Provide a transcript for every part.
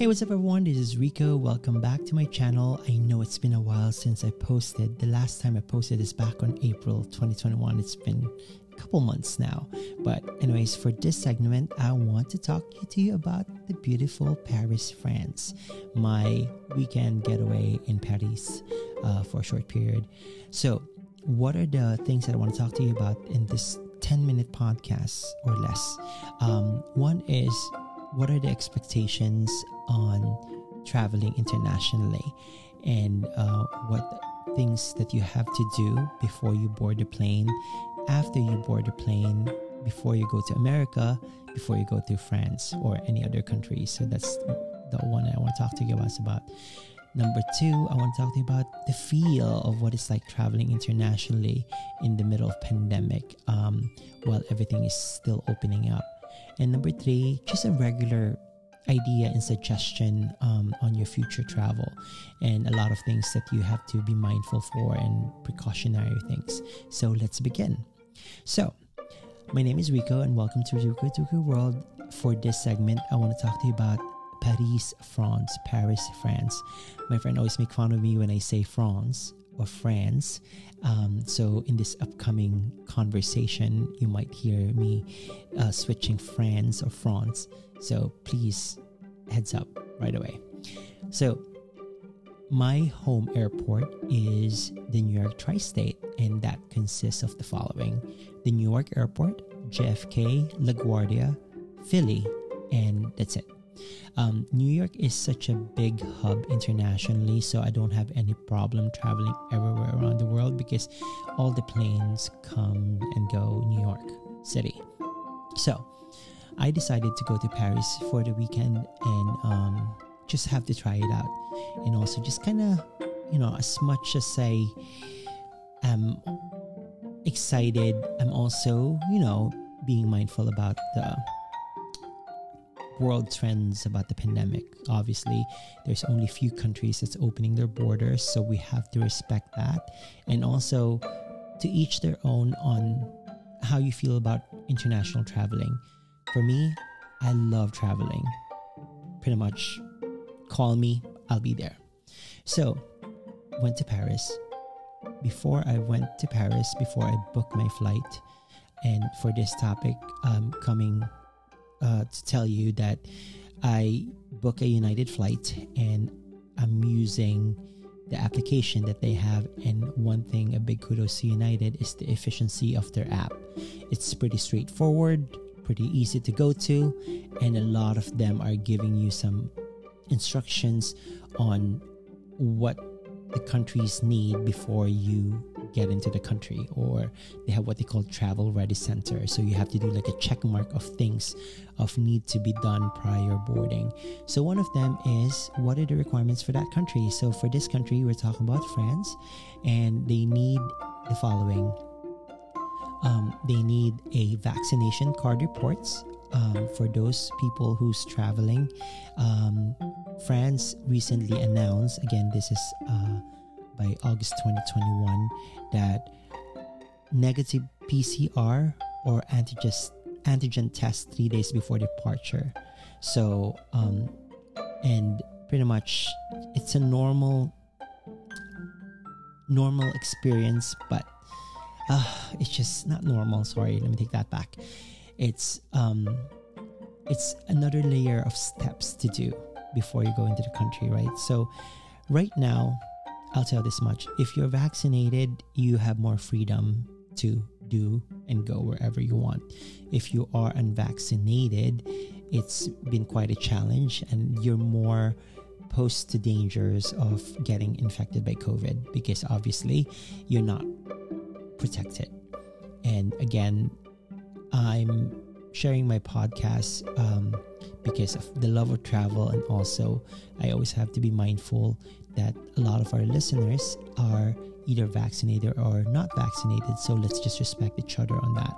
Hey, what's up, everyone? This is Rico. Welcome back to my channel. I know it's been a while since I posted. The last time I posted is back on April 2021. It's been a couple months now. But, anyways, for this segment, I want to talk to you about the beautiful Paris, France. My weekend getaway in Paris uh, for a short period. So, what are the things that I want to talk to you about in this 10 minute podcast or less? Um, one is what are the expectations on traveling internationally and uh, what things that you have to do before you board the plane, after you board the plane, before you go to America, before you go to France or any other country. So that's the one I want to talk to you guys about. Number two, I want to talk to you about the feel of what it's like traveling internationally in the middle of pandemic um, while everything is still opening up. And number three, just a regular idea and suggestion um, on your future travel and a lot of things that you have to be mindful for and precautionary things. So let's begin. So, my name is Rico and welcome to Rico Tuku World. For this segment, I want to talk to you about Paris, France. Paris, France. My friend always make fun of me when I say France or France. Um, so in this upcoming conversation, you might hear me uh, switching France or France. So please heads up right away. So my home airport is the New York Tri-State, and that consists of the following: the New York Airport, JFK, LaGuardia, Philly, and that's it. Um, New York is such a big hub internationally, so I don't have any problem traveling everywhere around the world because all the planes come and go New York City. So I decided to go to Paris for the weekend and um, just have to try it out, and also just kind of, you know, as much as I am excited, I'm also, you know, being mindful about the world trends about the pandemic. Obviously, there's only a few countries that's opening their borders, so we have to respect that. And also, to each their own on how you feel about international traveling. For me, I love traveling. Pretty much, call me, I'll be there. So, went to Paris. Before I went to Paris, before I booked my flight, and for this topic, um, coming uh, to tell you that I book a United flight and I'm using the application that they have. And one thing, a big kudos to United is the efficiency of their app. It's pretty straightforward, pretty easy to go to, and a lot of them are giving you some instructions on what the countries need before you get into the country or they have what they call travel ready center. So you have to do like a check mark of things of need to be done prior boarding. So one of them is what are the requirements for that country? So for this country we're talking about france and they need the following. Um, they need a vaccination card reports um, for those people who's traveling. Um, france recently announced again this is uh, by August 2021 that negative PCR or antigen antigen test three days before departure. So, um, and pretty much it's a normal normal experience, but uh, it's just not normal. Sorry, let me take that back. It's um, it's another layer of steps to do before you go into the country, right? So, right now, I'll tell this much if you're vaccinated, you have more freedom to do and go wherever you want. If you are unvaccinated, it's been quite a challenge and you're more posed to dangers of getting infected by COVID because obviously you're not protected. And again, I'm sharing my podcast um, because of the love of travel, and also I always have to be mindful that a lot of our listeners are either vaccinated or not vaccinated. So let's just respect each other on that.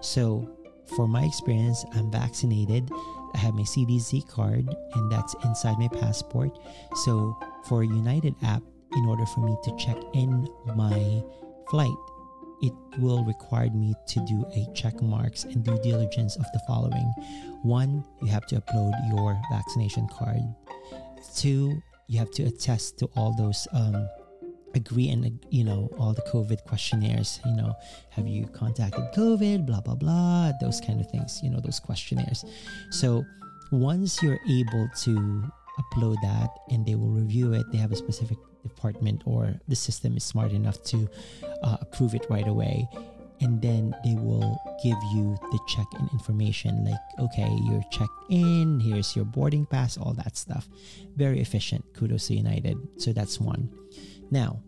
So, for my experience, I'm vaccinated. I have my CDC card, and that's inside my passport. So, for United app, in order for me to check in my flight, it will require me to do a check marks and due diligence of the following. One, you have to upload your vaccination card two, you have to attest to all those um, agree and you know all the covid questionnaires you know have you contacted covid blah blah blah those kind of things you know those questionnaires. So once you're able to upload that and they will review it they have a specific department or the system is smart enough to uh, approve it right away and then they will give you the check-in information like okay you're checked in here's your boarding pass all that stuff. Very efficient. Kudos to united. So that's one. Now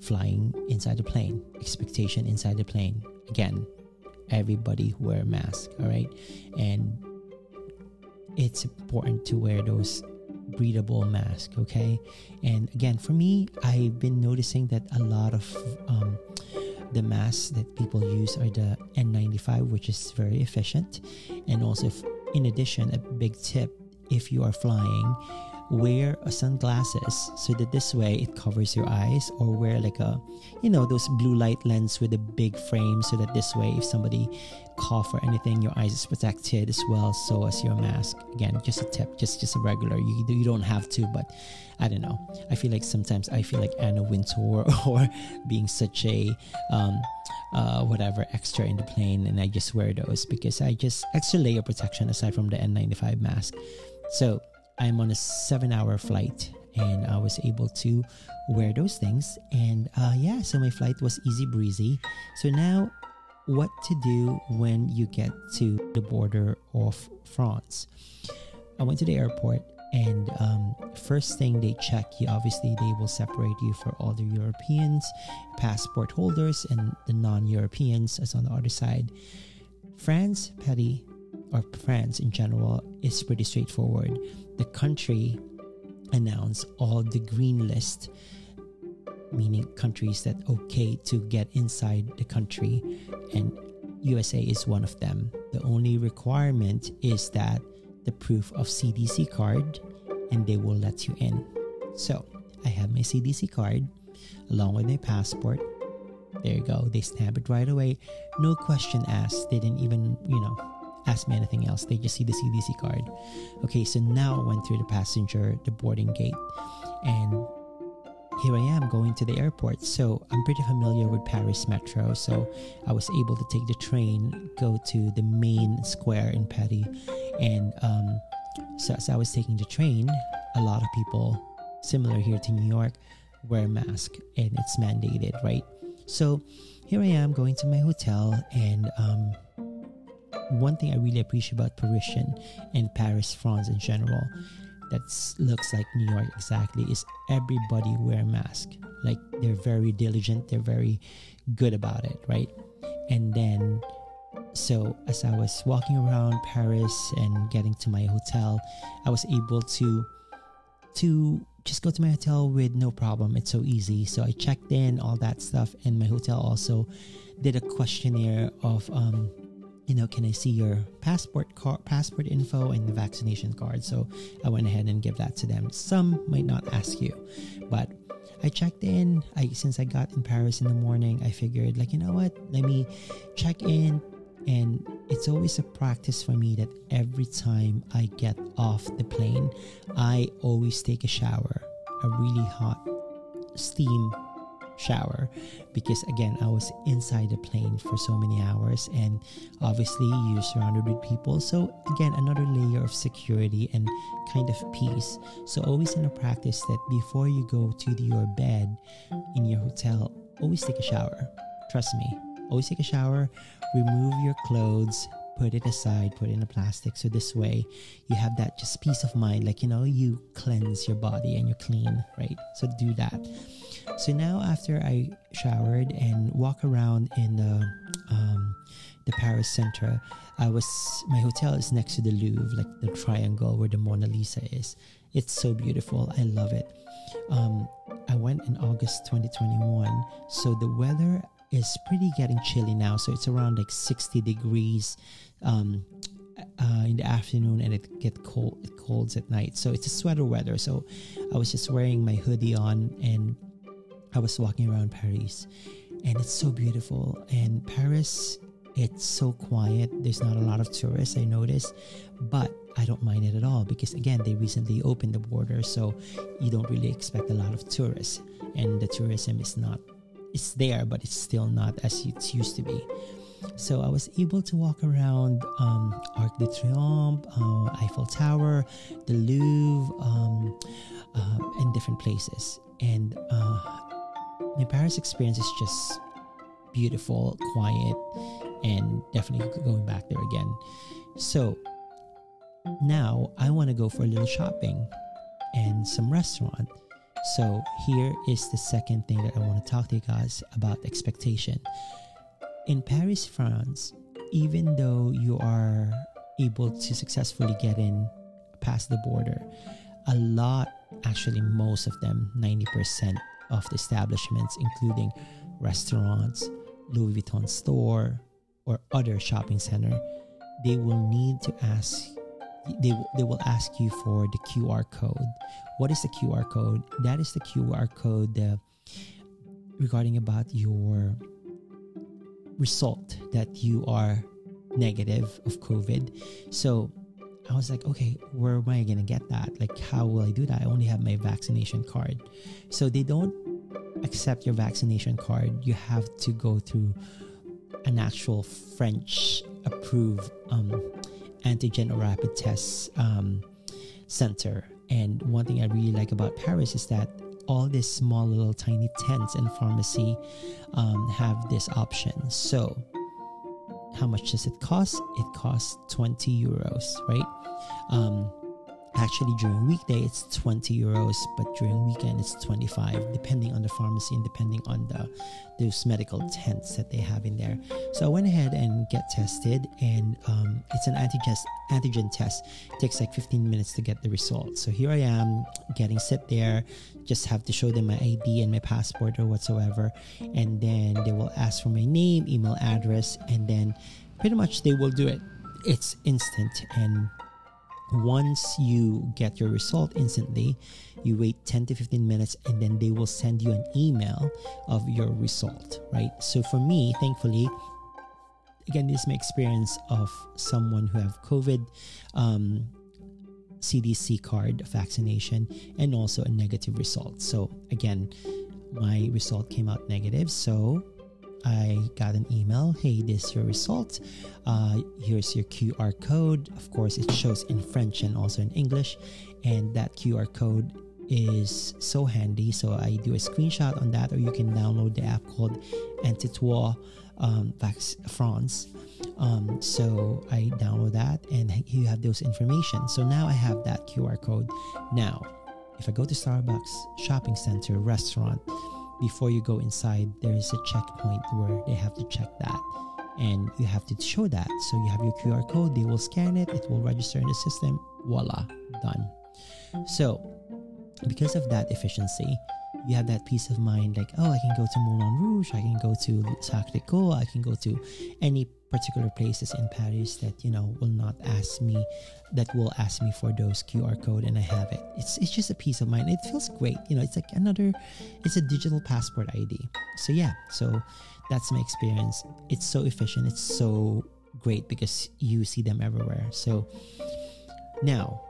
flying inside the plane. Expectation inside the plane. Again everybody wear a mask all right? And it's important to wear those breathable mask okay? And again for me i've been noticing that a lot of um, the masks that people use are the N95, which is very efficient. And also, if, in addition, a big tip if you are flying, wear a sunglasses so that this way it covers your eyes or wear like a you know those blue light lens with a big frame so that this way if somebody cough or anything your eyes is protected as well so as your mask again just a tip just just a regular you, you don't have to but I don't know. I feel like sometimes I feel like Anna Wintour or being such a um, uh, whatever extra in the plane, and I just wear those because I just extra layer protection aside from the N95 mask. So I'm on a seven-hour flight, and I was able to wear those things, and uh, yeah, so my flight was easy breezy. So now what to do when you get to the border of France. I went to the airport and um, first thing they check you obviously they will separate you for all the europeans passport holders and the non-europeans as on the other side france petty or france in general is pretty straightforward the country announced all the green list meaning countries that okay to get inside the country and usa is one of them the only requirement is that the proof of CDC card and they will let you in. So I have my CDC card along with my passport. There you go. They snap it right away. No question asked. They didn't even, you know, ask me anything else. They just see the CDC card. Okay, so now I went through the passenger, the boarding gate, and here I am going to the airport. So I'm pretty familiar with Paris Metro. So I was able to take the train, go to the main square in Paris. And um, so as I was taking the train, a lot of people, similar here to New York, wear a mask and it's mandated, right? So here I am going to my hotel and um, one thing I really appreciate about Parisian and Paris, France in general that looks like New York exactly is everybody wear a mask. Like they're very diligent, they're very good about it, right? And then so as I was walking around Paris and getting to my hotel, I was able to to just go to my hotel with no problem. It's so easy. So I checked in, all that stuff, and my hotel also did a questionnaire of um, you know, can I see your passport card, passport info and the vaccination card? So I went ahead and give that to them. Some might not ask you, but I checked in. I since I got in Paris in the morning, I figured like, you know what? Let me check in and it's always a practice for me that every time I get off the plane, I always take a shower, a really hot steam shower because again I was inside the plane for so many hours and obviously you're surrounded with people. So again another layer of security and kind of peace. So always in a practice that before you go to your bed in your hotel always take a shower. Trust me always take a shower remove your clothes put it aside, put it in a plastic. So this way you have that just peace of mind, like you know, you cleanse your body and you're clean, right? So do that. So now after I showered and walk around in the um, the Paris Center, I was my hotel is next to the Louvre, like the triangle where the Mona Lisa is. It's so beautiful. I love it. Um, I went in August 2021, so the weather is pretty getting chilly now. So it's around like 60 degrees um, uh, in the afternoon, and it get cold. It colds at night. So it's a sweater weather. So I was just wearing my hoodie on and I was walking around Paris and it's so beautiful. And Paris It's so quiet. There's not a lot of tourists, I noticed, but I don't mind it at all because, again, they recently opened the border, so you don't really expect a lot of tourists. And the tourism is not, it's there, but it's still not as it used to be. So I was able to walk around um, Arc de Triomphe, uh, Eiffel Tower, the Louvre, um, uh, and different places. And uh, my Paris experience is just beautiful, quiet, and definitely going back there again. So now I want to go for a little shopping and some restaurant. So here is the second thing that I want to talk to you guys about expectation. In Paris, France, even though you are able to successfully get in past the border, a lot, actually most of them, 90% of the establishments, including restaurants, Louis Vuitton store, or other shopping center, they will need to ask they, they will ask you for the QR code. What is the QR code? That is the QR code uh, regarding about your result that you are negative of COVID. So I was like, okay, where am I to get that? Like, how will I do that? I only have my vaccination card. So they don't accept your vaccination card. You have to go through an actual French approved um, antigen or rapid test um, center. And one thing I really like about Paris is that all these small little tiny tents and pharmacy um, have this option. So, how much does it cost? It costs 20 euros, right? Um, Actually, during weekday it's 20 euros, but during weekend it's 25, depending on the pharmacy and depending on the those medical tents that they have in there. So I went ahead and get tested, and um, it's an antigen test. It takes like 15 minutes to get the result. So here I am getting sit there, just have to show them my ID and my passport or whatsoever, and then they will ask for my name, email address, and then pretty much they will do it. It's instant and once you get your result instantly, you wait 10 to 15 minutes and then they will send you an email of your result, right? So for me, thankfully, again, this is my experience of someone who have COVID. Um, CDC card vaccination and also a negative result. So again, my result came out negative. So I got an email. Hey, this is your result. Uh, here's your QR code. Of course, it shows in French and also in English. And that QR code is so handy. So I do a screenshot on that, or you can download the app called Antitois um, Vax France. Um, so I download that, and you have those information. So now I have that QR code. Now, if I go to Starbucks shopping center restaurant before you go inside, there is a checkpoint where they have to check that. And you have to show that. So you have your QR code, they will scan it, it will register in the system. Voila, done. So, because of that efficiency, you have that peace of mind like, oh, I can go to Moulin Rouge, I can go to Sacré Coeur, I can go to any particular places in Paris that you know will not ask me that will ask me for those QR code and I have it. It's it's just a peace of mind. It feels great. You know, it's like another it's a digital passport ID. So yeah, so that's my experience. It's so efficient. It's so great because you see them everywhere. So now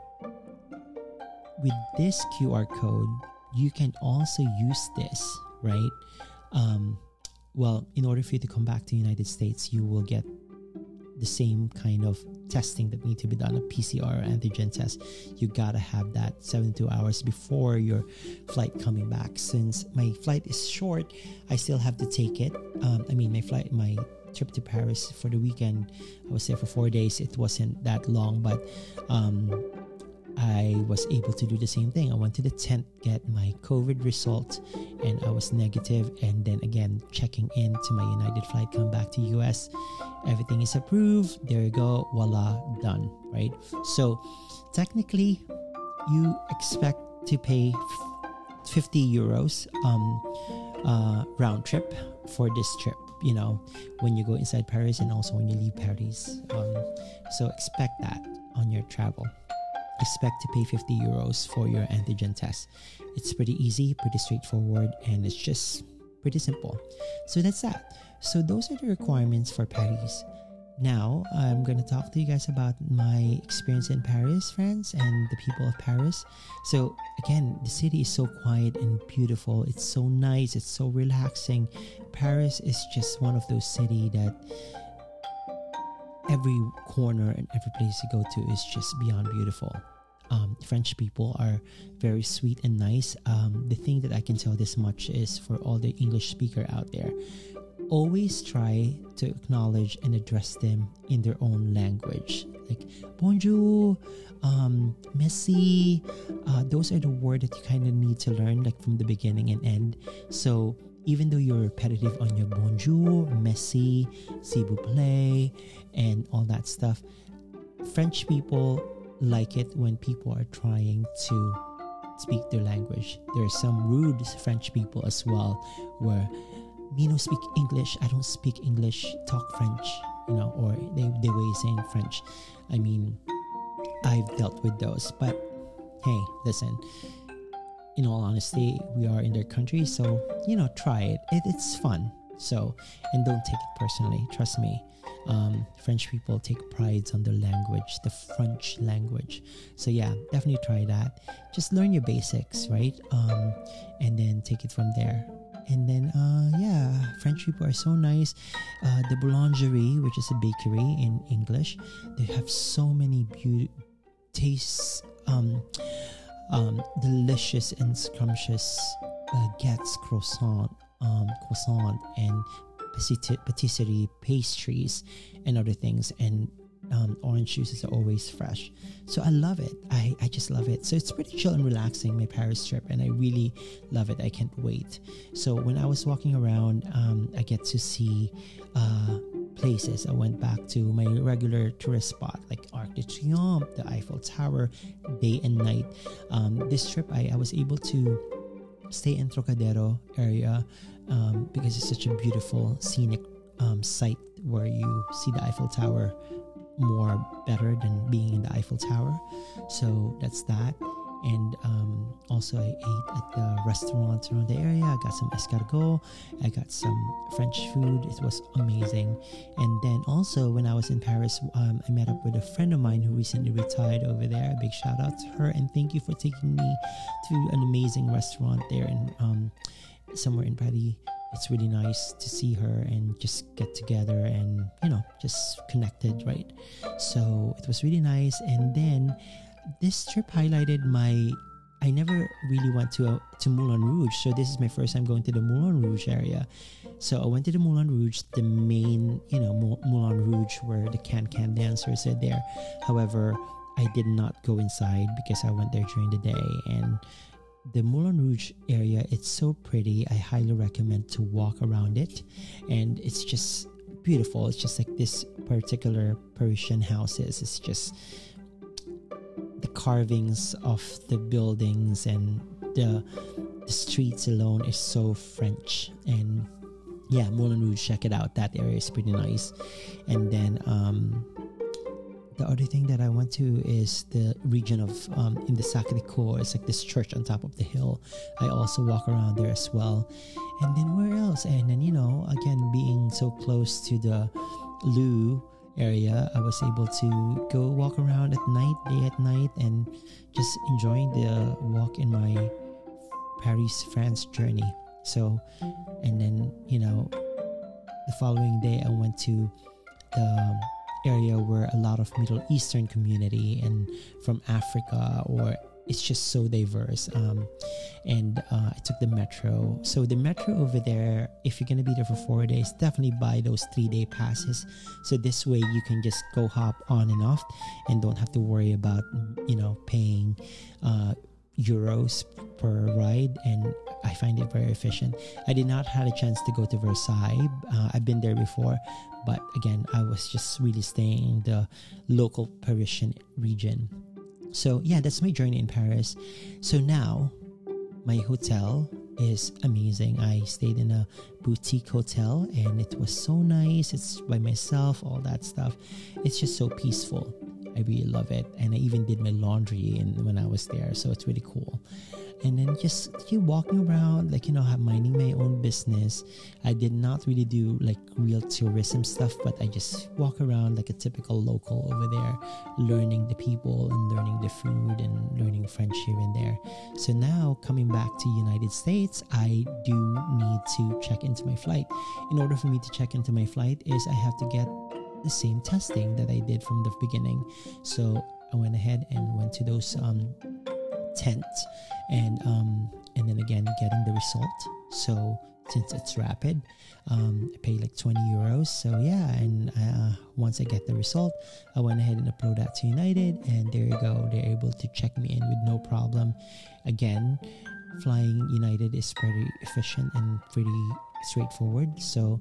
with this QR code, you can also use this, right? Um, well, in order for you to come back to the United States, you will get the same kind of testing that need to be done a pcr antigen test you gotta have that 72 hours before your flight coming back. Since my flight is short i still have to take it. Um, i mean my flight my trip to paris for the weekend i was there for four days it wasn't that long but um, I was able to do the same thing. I went to the tent, get my COVID result, and I was negative. And then again, checking in to my United flight, come back to US. Everything is approved. There you go. Voila, done. Right. So technically, you expect to pay 50 euros um, uh, round trip for this trip you know when you go inside paris and also when you leave paris um, so expect that on your travel expect to pay 50 euros for your antigen test. It's pretty easy, pretty straightforward, and it's just pretty simple. So that's that. So those are the requirements for Paris. Now, I'm going to talk to you guys about my experience in Paris, France, and the people of Paris. So, again, the city is so quiet and beautiful. It's so nice, it's so relaxing. Paris is just one of those cities that every corner and every place you go to is just beyond beautiful. Um, French people are very sweet and nice. Um, the thing that I can tell this much is for all the English speaker out there, always try to acknowledge and address them in their own language like bonjour um merci uh, those are the words that you kind of need to learn like from the beginning and end so even though you're repetitive on your bonjour merci s'il and all that stuff french people like it when people are trying to speak their language there are some rude french people as well where me no speak English. I don't speak English. Talk French, you know, or they they way saying French. I mean, I've dealt with those, but hey, listen. In all honesty, we are in their country, so you know, try it. it it's fun. So, and don't take it personally. Trust me. Um, French people take pride on their language, the French language. So yeah, definitely try that. Just learn your basics, right? Um, and then take it from there and then uh, yeah french people are so nice uh, the boulangerie which is a bakery in english they have so many beauty tastes um, um, delicious and scrumptious uh, gets croissant um, croissant and patisserie pastries and other things. And um, orange juices are always fresh. So I love it. I, I just love it. So it's pretty chill and relaxing, my Paris trip, and I really love it. I can't wait. So when I was walking around, um, I get to see uh, places. I went back to my regular tourist spot like Arc de Triomphe, the Eiffel Tower, day and night. Um, this trip, I, I was able to stay in Trocadero area um, because it's such a beautiful scenic um, site where you see the Eiffel Tower more better than being in the Eiffel Tower. So that's that. And um, also, I ate at the restaurants around the area. I got some escargot. I got some French food. It was amazing. And then also, when I was in Paris, um, I met up with a friend of mine who recently retired over there. A big shout out to her. And thank you for taking me to an amazing restaurant there in um, somewhere in Paris it's really nice to see her and just get together and you know just connected right so it was really nice and then this trip highlighted my I never really went to a, to Moulin Rouge, so this is my first time going to the Moulin Rouge area. So I went to the Moulin Rouge, the main, you know, Moulin Rouge where the can can dancers are there. However, I did not go inside because I went there during the day, and the Moulin Rouge area, it's so pretty. I highly recommend to walk around it. And it's just beautiful. It's just like this particular Parisian houses. It's just the carvings of the buildings and the the streets alone is so French and yeah, Moulin Rouge, check it out. That area is pretty nice. And then um the other thing that I went to is the region of um, in the Sacré-Cœur. It's like this church on top of the hill. I also walk around there as well. And then where else? And then you know, again, being so close to the Louvre area, I was able to go walk around at night, day at night, and just enjoying the walk in my Paris, France journey. So, and then you know, the following day I went to the area where a lot of Middle Eastern community and from Africa or it's just so diverse. Um, and uh, I took the metro. So the metro over there, if you're gonna be there for four days, definitely buy those three day passes. So this way you can just go hop on and off, and don't have to worry about you know paying uh, euros per ride. And I find it very efficient. I did not had a chance to go to Versailles. Uh, I've been there before, but again, I was just really staying in the local Parisian region. So, yeah, that's my journey in Paris. So now, my hotel is amazing. I stayed in a boutique hotel and it was so nice. It's by myself, all that stuff. It's just so peaceful. I really love it. And I even did my laundry in, when I was there. So it's really cool and then just keep walking around like you know minding my own business i did not really do like real tourism stuff but i just walk around like a typical local over there learning the people and learning the food and learning french here and there so now coming back to united states i do need to check into my flight in order for me to check into my flight is i have to get the same testing that i did from the beginning so i went ahead and went to those um, tents and um, and then again getting the result. So since it's rapid, um, I pay like 20 euros. So yeah, and uh, once I get the result, I went ahead and upload that to United, and there you go. They're able to check me in with no problem. Again, flying United is pretty efficient and pretty straightforward. So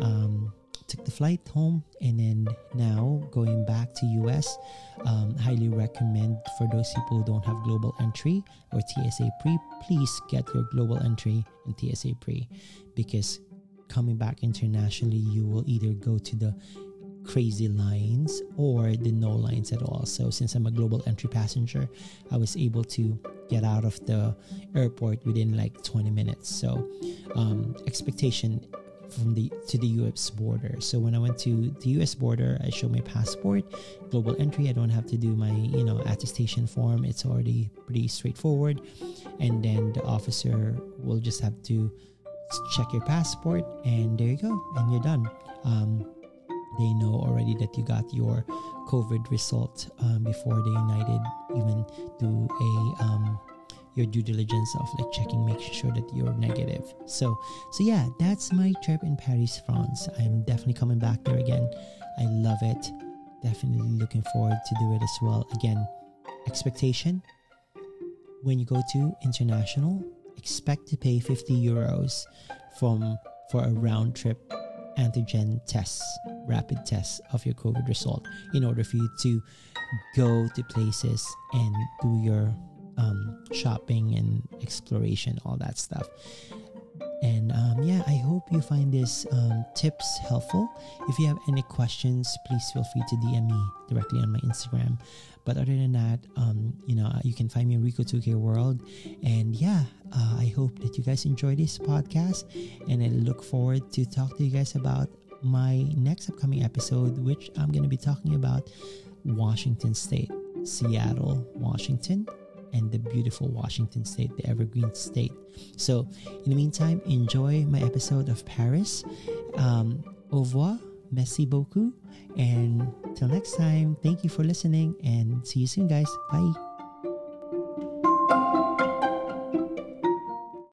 um, took the flight home and then now going back to us um, highly recommend for those people who don't have global entry or tsa pre please get your global entry and tsa pre because coming back internationally you will either go to the crazy lines or the no lines at all. So since i'm a global entry passenger i was able to get out of the airport within like 20 minutes. So um, expectation from the to the US border. So when I went to the US border, I showed my passport, global entry. I don't have to do my, you know, attestation form. It's already pretty straightforward. And then the officer will just have to check your passport and there you go and you're done. Um, they know already that you got your COVID result um, before the United even do a um, your due diligence of like checking making sure that you're negative. So so yeah that's my trip in paris france. I'm definitely coming back there again. I love it. Definitely looking forward to do it as well. Again expectation when you go to international expect to pay 50 euros from for a round trip antigen tests rapid tests of your covid result in order for you to go to places and do your um, shopping and exploration, all that stuff. And um, yeah, I hope you find this um, tips helpful. If you have any questions, please feel free to DM me directly on my Instagram. But other than that, um, you know, you can find me in Rico 2K World. And yeah, uh, I hope that you guys enjoy this podcast. And I look forward to talk to you guys about my next upcoming episode, which I'm going to be talking about Washington State, Seattle, Washington and the beautiful Washington State, the Evergreen State. So, in the meantime, enjoy my episode of Paris. Um, au revoir, merci beaucoup, and till next time, thank you for listening, and see you soon, guys. Bye.